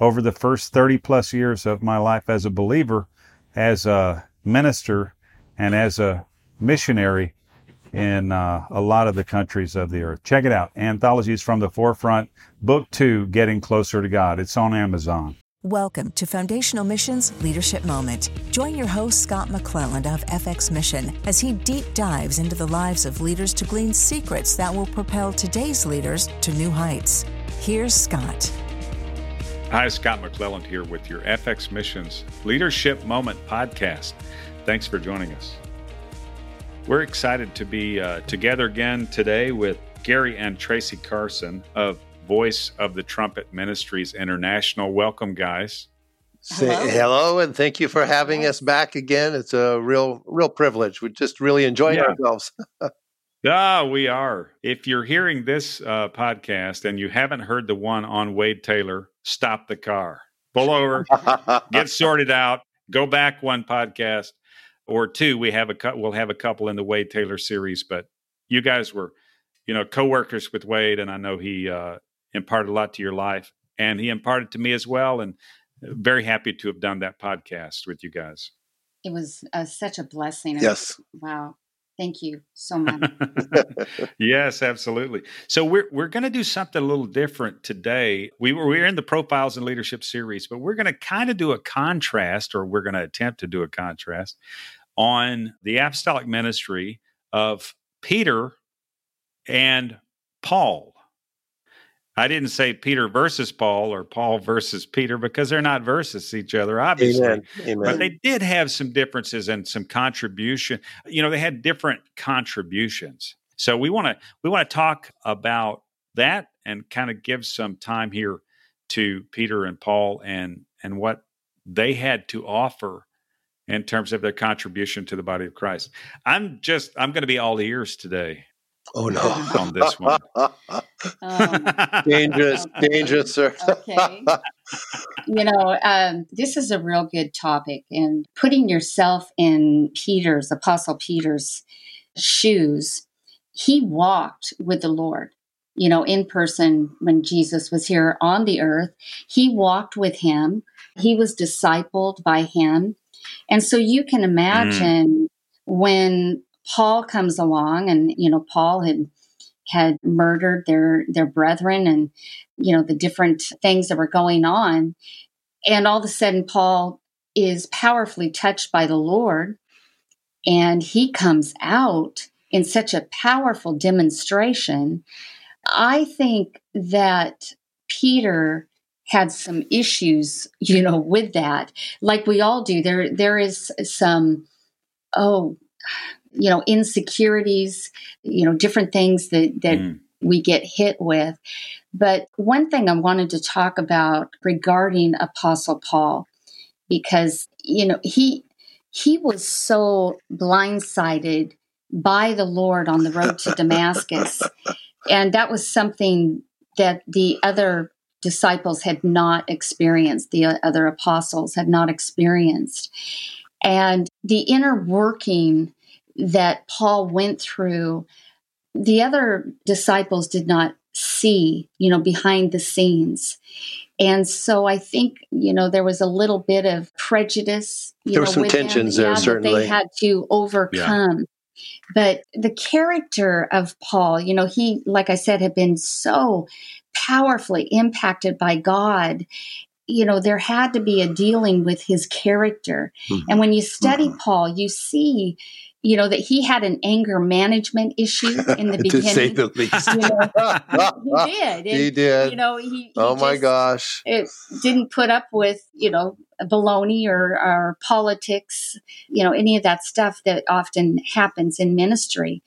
over the first 30 plus years of my life as a believer, as a minister, and as a missionary in uh, a lot of the countries of the earth. Check it out. Anthologies from the Forefront, Book Two Getting Closer to God. It's on Amazon. Welcome to Foundational Missions Leadership Moment. Join your host, Scott McClelland of FX Mission, as he deep dives into the lives of leaders to glean secrets that will propel today's leaders to new heights. Here's Scott. Hi, Scott McClelland here with your FX Missions Leadership Moment podcast. Thanks for joining us. We're excited to be uh, together again today with Gary and Tracy Carson of Voice of the Trumpet Ministries International. Welcome, guys. Say hello. hello, and thank you for having us back again. It's a real, real privilege. We're just really enjoying yeah. ourselves. Ah, we are. If you're hearing this uh, podcast and you haven't heard the one on Wade Taylor, stop the car, pull over, get sorted out, go back one podcast or two. We have a we'll have a couple in the Wade Taylor series, but you guys were, you know, co-workers with Wade, and I know he uh, imparted a lot to your life, and he imparted to me as well. And very happy to have done that podcast with you guys. It was uh, such a blessing. Yes. Wow. Thank you so much. yes, absolutely. So we're we're going to do something a little different today. We were we're in the profiles and leadership series, but we're going to kind of do a contrast, or we're going to attempt to do a contrast on the apostolic ministry of Peter and Paul. I didn't say Peter versus Paul or Paul versus Peter because they're not versus each other, obviously. Amen. Amen. But they did have some differences and some contribution. You know, they had different contributions. So we want to we want to talk about that and kind of give some time here to Peter and Paul and and what they had to offer in terms of their contribution to the body of Christ. I'm just I'm going to be all ears today. Oh no! on this one, um, dangerous, dangerous, sir. okay, you know um, this is a real good topic, and putting yourself in Peter's, Apostle Peter's shoes, he walked with the Lord. You know, in person when Jesus was here on the earth, he walked with him. He was discipled by him, and so you can mm. imagine. Mm. When Paul comes along, and you know, Paul had had murdered their their brethren, and you know the different things that were going on, and all of a sudden, Paul is powerfully touched by the Lord, and he comes out in such a powerful demonstration. I think that Peter had some issues, you know, with that, like we all do. There, there is some, oh, you know, insecurities, you know, different things that, that mm. we get hit with. But one thing I wanted to talk about regarding Apostle Paul, because, you know, he, he was so blindsided by the Lord on the road to Damascus. And that was something that the other disciples had not experienced, the other apostles had not experienced. And the inner working that Paul went through, the other disciples did not see, you know, behind the scenes. And so I think, you know, there was a little bit of prejudice. there were some tensions there, yeah, certainly. they had to overcome. Yeah. But the character of Paul, you know, he, like I said, had been so powerfully impacted by God you know, there had to be a dealing with his character. Mm-hmm. And when you study mm-hmm. Paul, you see you know that he had an anger management issue in the beginning. to say the least, you know, he did. And, he did. You know, he. he oh my gosh! It didn't put up with you know baloney or, or politics, you know, any of that stuff that often happens in ministry.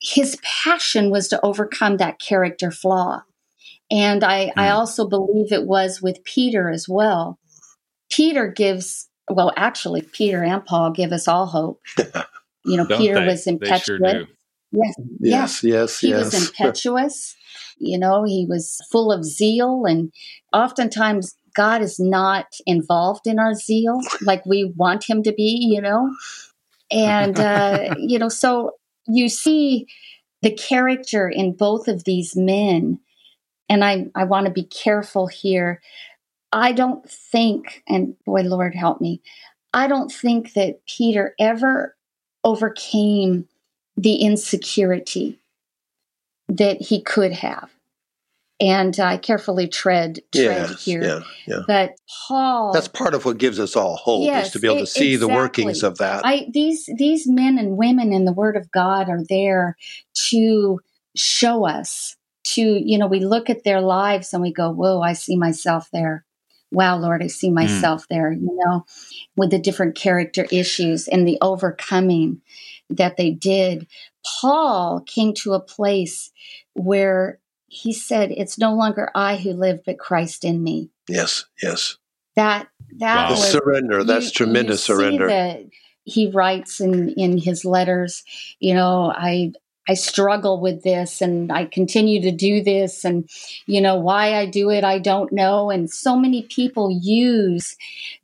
His passion was to overcome that character flaw, and I, mm. I hmm. also believe it was with Peter as well Peter gives, well, actually, Peter and Paul give us all hope. You know, Don't Peter they? was They impetuous. sure do. Yes, Yes, yes, he yes. was impetuous. You know, he was full of zeal, and oftentimes God is not involved in our zeal like we want him to be. You know, and uh, you know, so you see the character in both of these men, and I I want to be careful here. I don't think, and boy, Lord help me, I don't think that Peter ever overcame the insecurity that he could have. And I carefully tread tread yes, here. yeah, yeah. But Paul That's part of what gives us all hope is to be able to see the workings of that. I these these men and women in the Word of God are there to show us. To you know, we look at their lives and we go, "Whoa, I see myself there." Wow, Lord, I see hmm. myself there. You know, with the different character issues and the overcoming that they did. Paul came to a place where he said, "It's no longer I who live, but Christ in me." yes, yes. That that Wow. Was surrender, that's tremendous you surrender. that he writes in in his letters, you know, I I struggle with this and I continue to do this and you know why I do it I don't know and so many people use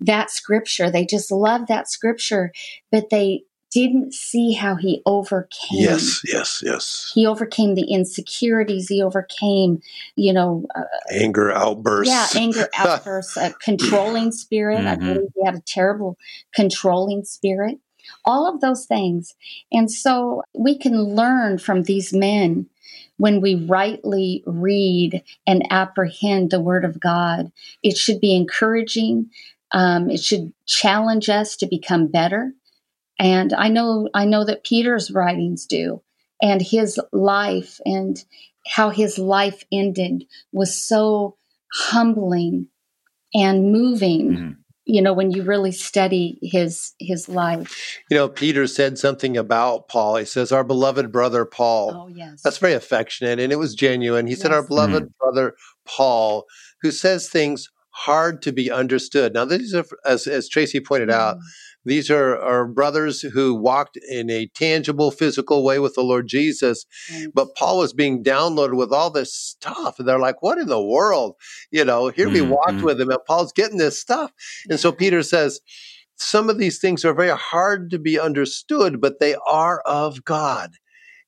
that scripture they just love that scripture but they didn't see how he overcame Yes, yes, yes. he overcame the insecurities he overcame you know uh, Anger outbursts. yeah, anger outbursts, a controlling spirit. I Mhm. believe he had a terrible controlling spirit. All of those things. And so we can learn from these men when we rightly read and apprehend the Word of God. It should be encouraging. Um, it should challenge us to become better. And I know, I know that Peter's writings do, and his life and how his life ended was so humbling and moving Mhm. You know when you really study his his life You know, Peter said something about Paul. He says, Our beloved brother Paul. oh yes That's very affectionate and it was genuine. He said, Our Yes. beloved mm. brother Paul, who says things hard to be understood. Now, these are, as, as Tracy pointed out, mm. These are, are brothers who walked in a tangible, physical way with the Lord Jesus. But Paul was being downloaded with all this stuff. And they're like, What in the world? You know, here we walked Mhm. with him, and Paul's getting this stuff. And so Peter says, some of these things are very hard to be understood, but they are of God.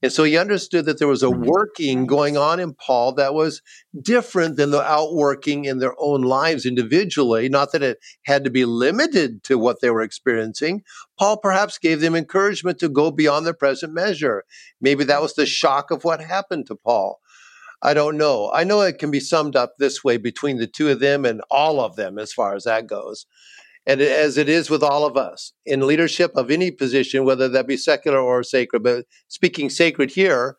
And so he understood that there was a Mhm. working going on in Paul that was different than the outworking in their own lives individually. Not that it had to be limited to what they were experiencing. Paul perhaps gave them encouragement to go beyond their present measure. Maybe that was the shock of what happened to Paul. I don't know. I know it can be summed up this way between the two of them and all of them as far as that goes. And as it is with all of us in leadership of any position, whether that be secular or sacred, but speaking sacred here,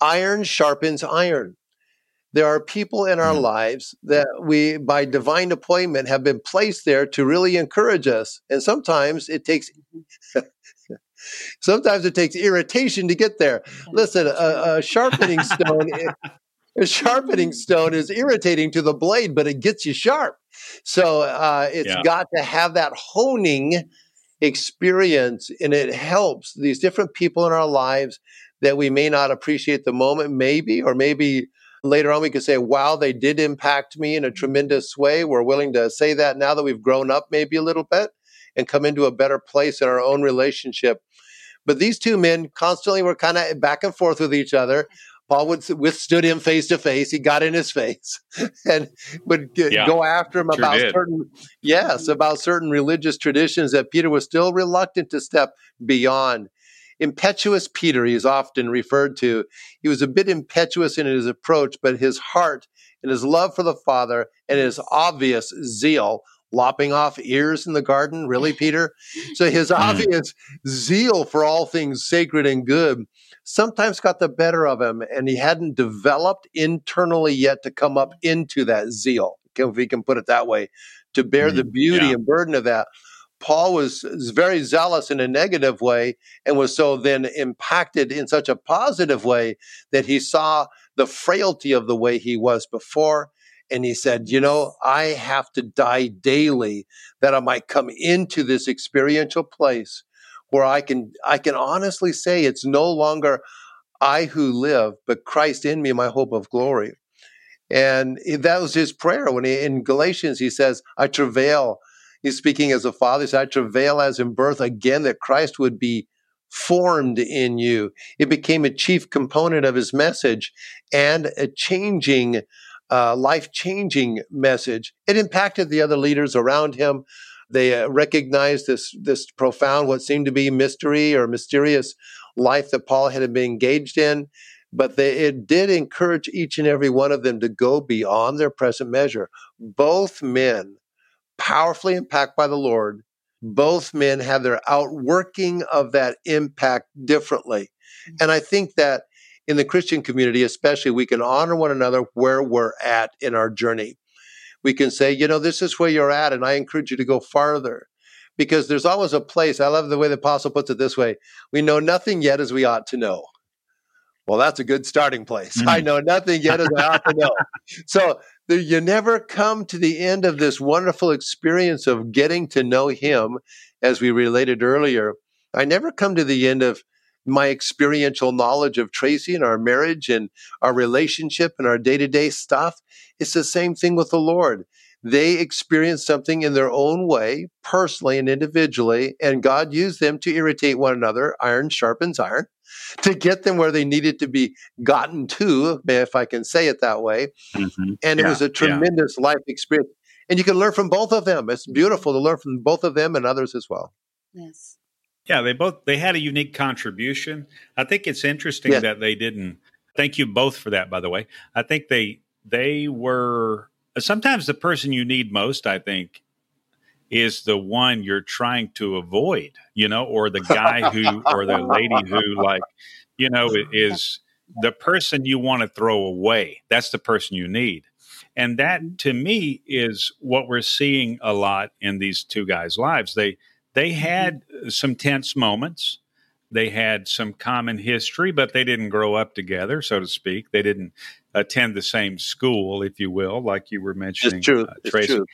iron sharpens iron. There are people in our Mhm. lives that we, by divine appointment, have been placed there to really encourage us. And sometimes it takes, sometimes it takes irritation to get there. Listen, a, a sharpening stone, a sharpening stone is irritating to the blade, but it gets you sharp. So uh, it's Yeah. got to have that honing experience, and it helps these different people in our lives that we may not appreciate the moment, maybe, or maybe later on we could say, wow, they did impact me in a tremendous way. We're willing to say that now that we've grown up maybe a little bit and come into a better place in our own relationship. But these two men constantly were kind of back and forth with each other. Paul would, withstood him face to face. He got in his face and would g- Yeah, go after him sure about did. certain, yes, about certain religious traditions that Peter was still reluctant to step beyond. Impetuous Peter, he is often referred to. He was a bit impetuous in his approach, but his heart and his love for the Father and his obvious zeal, lopping off ears in the garden, really, Peter? So his Mm. obvious zeal for all things sacred and good sometimes got the better of him, and he hadn't developed internally yet to come up into that zeal, if we can put it that way, to bear the Mhm. beauty Yeah. and burden of that. Paul was very zealous in a negative way and was so then impacted in such a positive way that he saw the frailty of the way he was before And he said, You know, I have to die daily that I might come into this experiential place where I can I can honestly say it's no longer I who live, but Christ in me, my hope of glory. And that was his prayer when he in Galatians he says, I travail. He's speaking as a father, he says, I travail as in birth again that Christ would be formed in you. It became a chief component of his message and a changing, uh, life changing message. It impacted the other leaders around him. They uh, recognized this, this profound, what seemed to be mystery or mysterious life that Paul had been engaged in. But they, it did encourage each and every one of them to go beyond their present measure. Both men, powerfully impacted by the Lord, both men have their outworking of that impact differently. And I think that in the Christian community, especially, we can honor one another where we're at in our journey. We can say, you know, this is where you're at, and I encourage you to go farther. Because there's always a place. I love the way the apostle puts it this way we know nothing yet as we ought to know. Well, that's a good starting place. Mm. I know nothing yet as I ought to know. So you never come to the end of this wonderful experience of getting to know him, as we related earlier. I never come to the end of my experiential knowledge of Tracy and our marriage and our relationship and our day to day stuff. It's the same thing with the Lord. They experienced something in their own way, personally and individually, and God used them to irritate one another. Iron sharpens iron to get them where they needed to be gotten to, if I can say it that way. Mm-hmm. And yeah, it was a tremendous yeah. life experience. And you can learn from both of them. It's beautiful to learn from both of them and others as well. Yes. Yeah, they both they had a unique contribution. I think it's interesting yes. that they didn't. Thank you both for that, by the way. I think they they were sometimes the person you need most. I think is the one you're trying to avoid, you know, or the guy who, or the lady who, like, you know, is the person you want to throw away. That's the person you need. And that mm-hmm. to me is what we're seeing a lot in these two guys' lives. They, they mm-hmm. had some tense moments. They had some common history, but they didn't grow up together, so to speak. They didn't attend the same school, if you will, like you were mentioning. It's true. Uh, Tracy. It's true.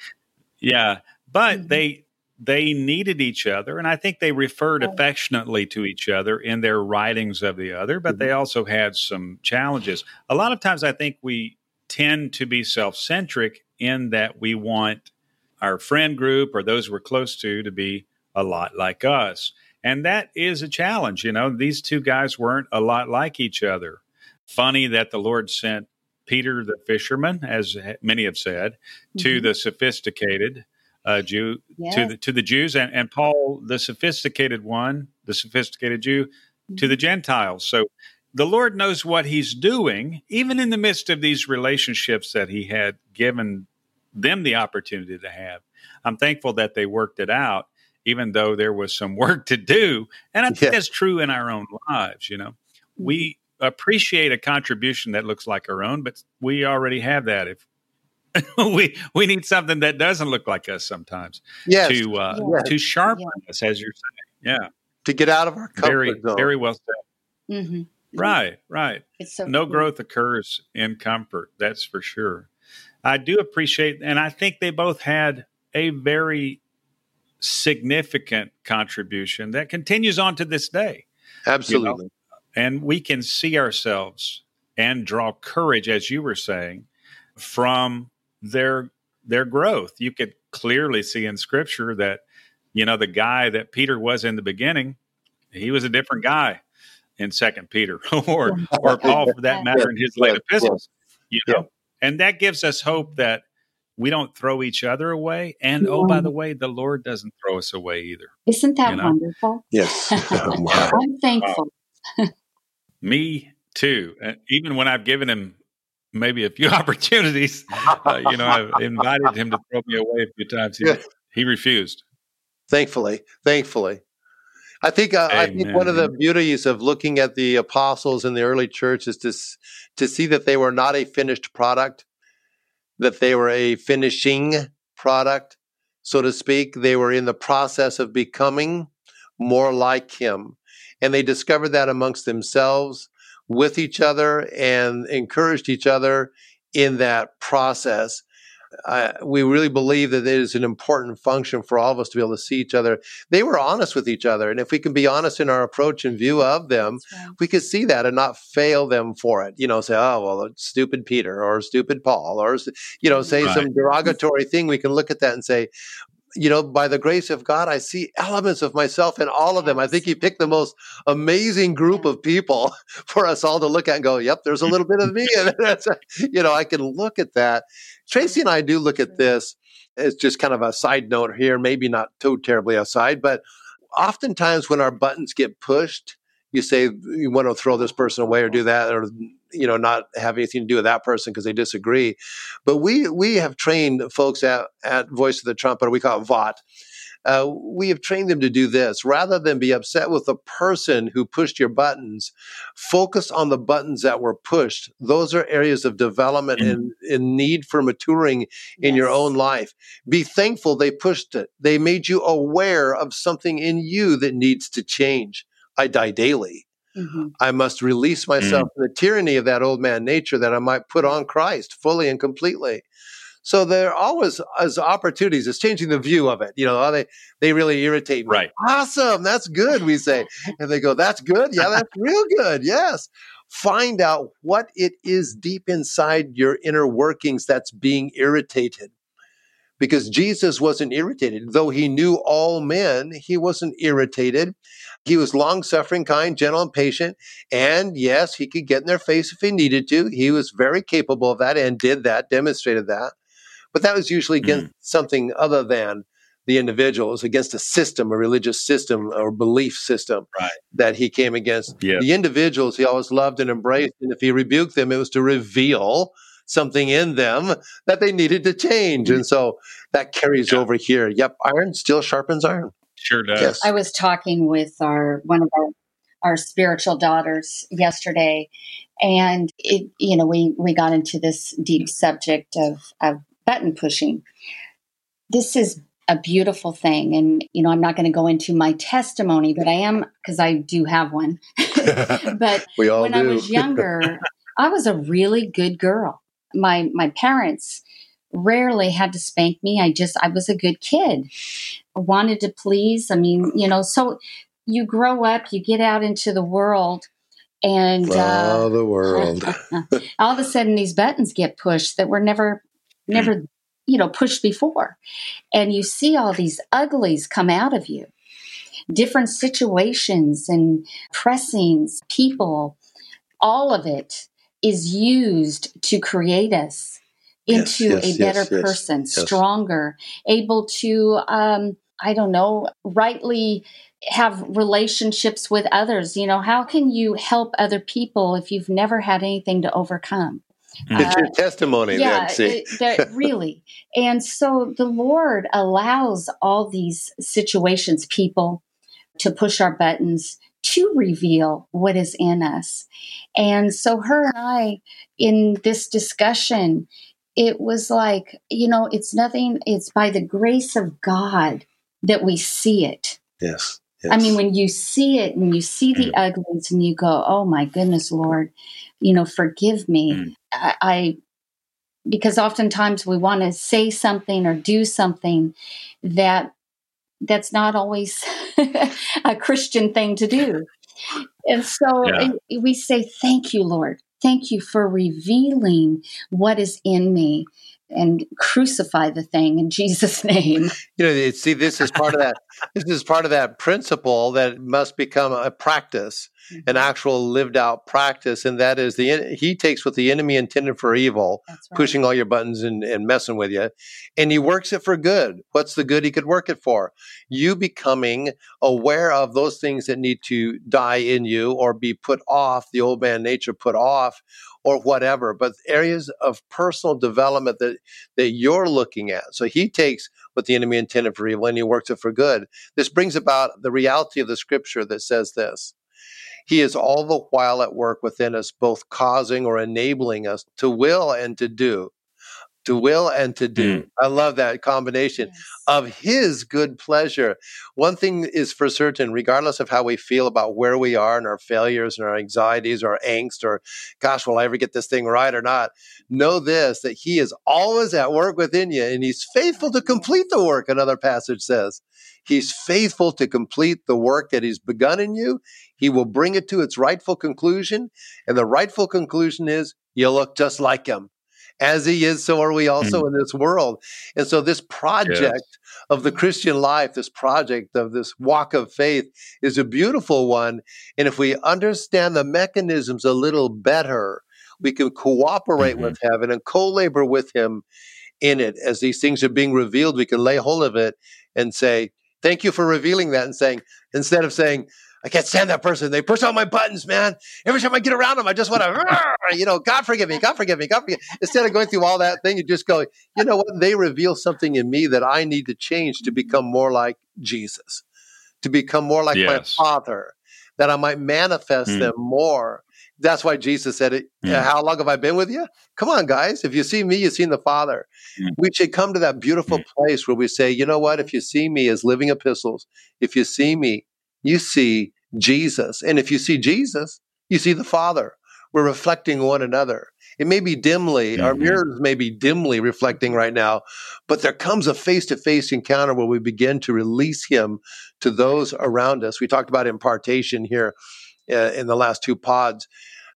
Yeah, but mm-hmm. they they needed each other, and I think they referred affectionately to each other in their writings of the other. But mm-hmm. they also had some challenges. A lot of times, I think we tend to be self centric in that we want our friend group or those we're close to to be a lot like us. And that is a challenge. You know, these two guys weren't a lot like each other. Funny that the Lord sent Peter the fisherman, as many have said, mm-hmm. to the sophisticated uh, Jew to the to the Jews, and, and Paul, the sophisticated one, the sophisticated Jew, mm-hmm. to the mm-hmm. Gentiles. So the Lord knows what He's doing, even in the midst of these relationships that He had given them the opportunity to have. I'm thankful that they worked it out, even though there was some work to do. And I think yeah. that's true in our own lives. You know, we mm-hmm. appreciate a contribution that looks like our own, but we already have that. If we we need something that doesn't look like us sometimes yes. to uh, yes. to sharpen yes. us, as you're saying. Yeah, to get out of our comfort very zone. very well said. Mm-hmm. Right, right. So no cool. growth occurs in comfort. That's for sure. I do appreciate, and I think they both had a very significant contribution that continues on to this day. Absolutely. You know? And we can see ourselves and draw courage, as you were saying, from their their growth. You could clearly see in scripture that you know the guy that Peter was in the beginning, he was a different guy in Second Peter or or Paul for that matter in his late epistles. You know, and that gives us hope that we don't throw each other away. And oh, by the way, the Lord doesn't throw us away either. Isn't that you know? wonderful? Yes, I'm thankful. Me too. even when I've given him maybe a few opportunities. Uh, you know, I've invited him to throw me away a few times. He, he refused. Thankfully, thankfully. I think uh, I think one of the beauties of looking at the apostles in the early church is to to see that they were not a finished product, that they were a finishing product, so to speak. They were in the process of becoming more like Him, and they discovered that amongst themselves with each other and encouraged each other in that process. Uh, we really believe that it is an important function for all of us to be able to see each other. They were honest with each other. And if we can be honest in our approach and view of them, right. we could see that and not fail them for it. You know, say, oh, well, stupid Peter or stupid Paul or, you know, say right. some derogatory thing. We can look at that and say, you know, by the grace of God, I see elements of myself in all of them. I think He picked the most amazing group of people for us all to look at and go, yep, there's a little bit of me. And that's, you know, I can look at that. Tracy and I do look at mm-hmm. this as just kind of a side note here, maybe not too terribly aside, but oftentimes when our buttons get pushed, you say you want to throw this person away or do that or you know not have anything to do with that person because they disagree. But we we have trained folks at at voice of the trumpet we call it vot uh, we have trained them to do this rather than be upset with the person who pushed your buttons focus on the buttons that were pushed those are areas of development mm-hmm. and, and need for maturing in yes. your own life be thankful they pushed it they made you aware of something in you that needs to change I die daily. Mm-hmm. I must release myself mm-hmm. from the tyranny of that old man nature that I might put on Christ fully and completely. So there always as opportunities. It's changing the view of it. You know, they they really irritate me. Right. Awesome. That's good. We say, and they go, "That's good. Yeah, that's real good. Yes." Find out what it is deep inside your inner workings that's being irritated because Jesus wasn't irritated. Though he knew all men, he wasn't irritated. He was long suffering, kind, gentle, and patient. And yes, he could get in their face if he needed to. He was very capable of that and did that, demonstrated that. But that was usually against mm. something other than the individual. It was against a system, a religious system or belief system right. that he came against. Yep. The individuals he always loved and embraced. And if he rebuked them, it was to reveal something in them that they needed to change. And so that carries yeah. over here. Yep, iron still sharpens iron. Sure does. Yes. I was talking with our one of our our spiritual daughters yesterday and it you know we we got into this deep subject of of button pushing this is a beautiful thing and you know i'm not going to go into my testimony but i am because i do have one but when do. i was younger i was a really good girl my my parents rarely had to spank me. I just I was a good kid. I wanted to please. I mean, you know, so you grow up, you get out into the world and all uh, the world. all of a sudden these buttons get pushed that were never never you know pushed before. And you see all these uglies come out of you. Different situations and pressings, people, all of it is used to create us into yes, yes, a better yes, person, stronger, able to, um, I don't know, rightly have relationships with others. You know, how can you help other people if you've never had anything to overcome? Mm. It's uh, your testimony, yeah, then, it, really. And so the Lord allows all these situations, people, to push our buttons to reveal what is in us. And so, her and I, in this discussion, it was like, you know, it's nothing, it's by the grace of God that we see it. Yes. Yes. I mean, when you see it and you see the mm. uglies and you go, oh my goodness, Lord, you know, forgive me. Mm. I, I, because oftentimes we want to say something or do something that that's not always a Christian thing to do. And so yeah. we say, Thank you, Lord. Thank you for revealing what is in me and crucify the thing in Jesus' name. You know, see, this is part of that. this is part of that principle that must become a practice mm-hmm. an actual lived out practice, and that is the he takes what the enemy intended for evil, right. pushing all your buttons and, and messing with you, and he works it for good. What's the good he could work it for? You becoming aware of those things that need to die in you or be put off, the old man nature put off, or whatever, but areas of personal development that, that you're looking at. So he takes what the enemy intended for evil and he works it for good. This brings about the reality of the scripture that says this he is all the while at work within us, both causing or enabling us to will and to do. To will and to do. Mm. I love that combination yes. of his good pleasure. One thing is for certain, regardless of how we feel about where we are and our failures and our anxieties or angst or, gosh, will I ever get this thing right or not? Know this that he is always at work within you and he's faithful to complete the work, another passage says. He's faithful to complete the work that he's begun in you. He will bring it to its rightful conclusion. And the rightful conclusion is you look just like him as he is, so are we also mm. in this world. And so, this project yes. of the Christian life, this project of this walk of faith, is a beautiful one. And if we understand the mechanisms a little better, we can cooperate mm-hmm. with heaven and co labor with him in it. As these things are being revealed, we can lay hold of it and say, Thank you for revealing that and saying, instead of saying, I can't stand that person. They push all my buttons, man. Every time I get around them, I just want to, you know, God forgive me, God forgive me, God forgive. Me. Instead of going through all that thing, you just go, you know what? They reveal something in me that I need to change to become more like Jesus, to become more like yes. my Father, that I might manifest mm. them more. That's why Jesus said it. Mm. How long have I been with you? Come on, guys. If you see me, you've seen the Father. Mm. We should come to that beautiful mm. place where we say, you know what? If you see me as living epistles, if you see me you see Jesus. And if you see Jesus, you see the Father. We're reflecting one another. It may be dimly, mm-hmm. our mirrors may be dimly reflecting right now, but there comes a face to face encounter where we begin to release Him to those around us. We talked about impartation here uh, in the last two pods,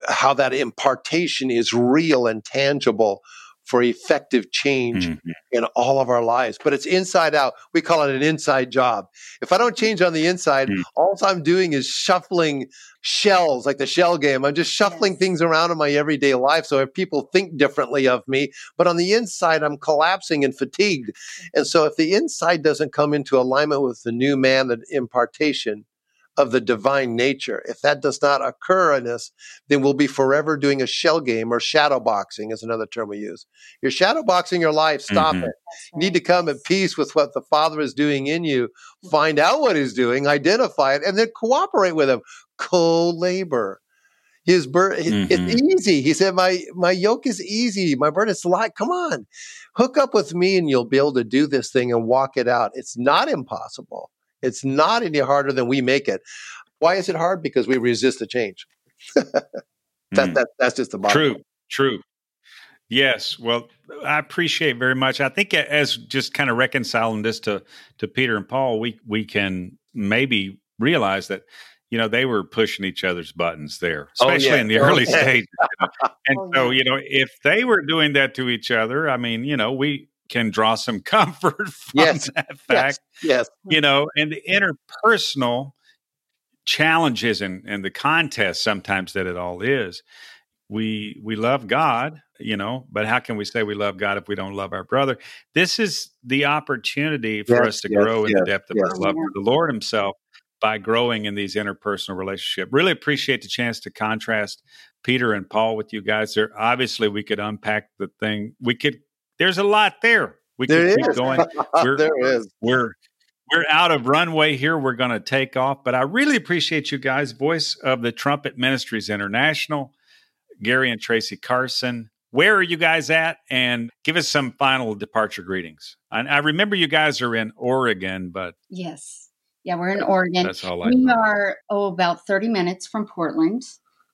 how that impartation is real and tangible for effective change mm-hmm. in all of our lives. But it's inside out. We call it an inside job. If I don't change on the inside, mm-hmm. all I'm doing is shuffling shells, like the shell game. I'm just shuffling yes. things around in my everyday life. So if people think differently of me, but on the inside, I'm collapsing and fatigued. And so if the inside doesn't come into alignment with the new man, the impartation, of the divine nature. If that does not occur in us, then we'll be forever doing a shell game or shadow boxing is another term we use. You're shadow boxing your life. Stop mm-hmm. it. You need to come at peace with what the Father is doing in you. Find out what He's doing, identify it, and then cooperate with Him. Co-labor. His burden, mm-hmm. it's easy. He said, "My my yoke is easy. My burden is light. Come on, hook up with me, and you'll be able to do this thing and walk it out. It's not impossible." It's not any harder than we make it. Why is it hard? Because we resist the change. that, mm. that, that's just the bottom. True, true. Yes. Well, I appreciate very much. I think as just kind of reconciling this to to Peter and Paul, we we can maybe realize that you know they were pushing each other's buttons there, oh, especially oh, yeah. in the early stages. You know? And oh, so, you know, if they were doing that to each other, I mean, you know, we can draw some comfort from yes. that fact. Yes. yes. You know, and the interpersonal challenges and, and the contest sometimes that it all is. We we love God, you know, but how can we say we love God if we don't love our brother? This is the opportunity for yes, us to yes, grow in the depth of our love for the Lord Himself by growing in these interpersonal relationships. Really appreciate the chance to contrast Peter and Paul with you guys. There obviously we could unpack the thing. We could there's a lot there. We there can keep going. We're, there is. We're we're out of runway here. We're going to take off, but I really appreciate you guys. Voice of the Trumpet Ministries International, Gary and Tracy Carson. Where are you guys at? And give us some final departure greetings. I, I remember you guys are in Oregon, but yes, yeah, we're in Oregon. That's all I. We are oh about thirty minutes from Portland,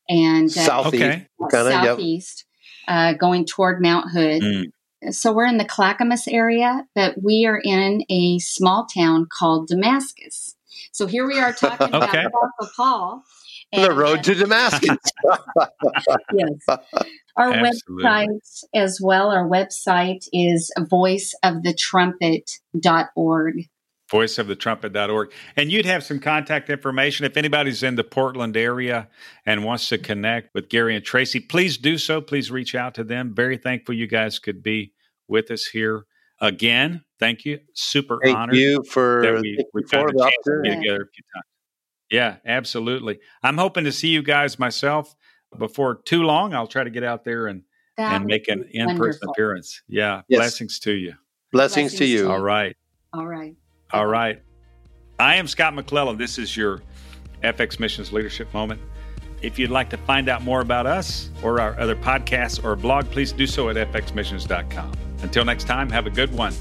and uh, southeast, okay. southeast, yep. uh, going toward Mount Hood. Mm so we're in the Clackamas area, but we are in a small town called Damascus. So here we are talking about okay. Apostle Paul. the road to Damascus. yes. Our Absolutely. website as well, our website is voiceofthetrumpet.org voiceofthetrumpet.org. And you'd have some contact information. If anybody's in the Portland area and wants to connect with Gary and Tracy, please do so. Please reach out to them. Very thankful you guys could be with us here again. Thank you. Super Thank honored. you for that we, we found a chance to be together a few times. Yeah, absolutely. I'm hoping to see you guys myself before too long. I'll try to get out there and that and make an in-person appearance. Yeah. Yes. Blessings to you. Blessings, Blessings to you. All right. All right. All right. I am Scott McClelland. This is your FX Missions Leadership Moment. If you'd like to find out more about us or our other podcasts or blog, please do so at fxmissions.com. Until next time, have a good one.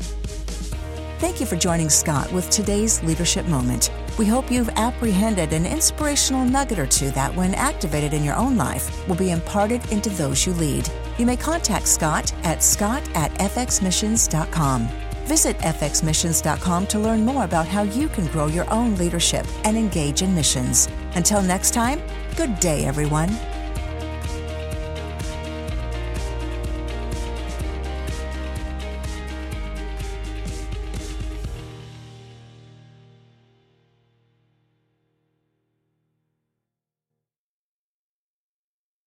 Thank you for joining Scott with today's leadership moment. We hope you've apprehended an inspirational nugget or two that, when activated in your own life, will be imparted into those you lead. You may contact Scott at scott at fxmissions.com. Visit fxmissions.com to learn more about how you can grow your own leadership and engage in missions. Until next time, good day, everyone.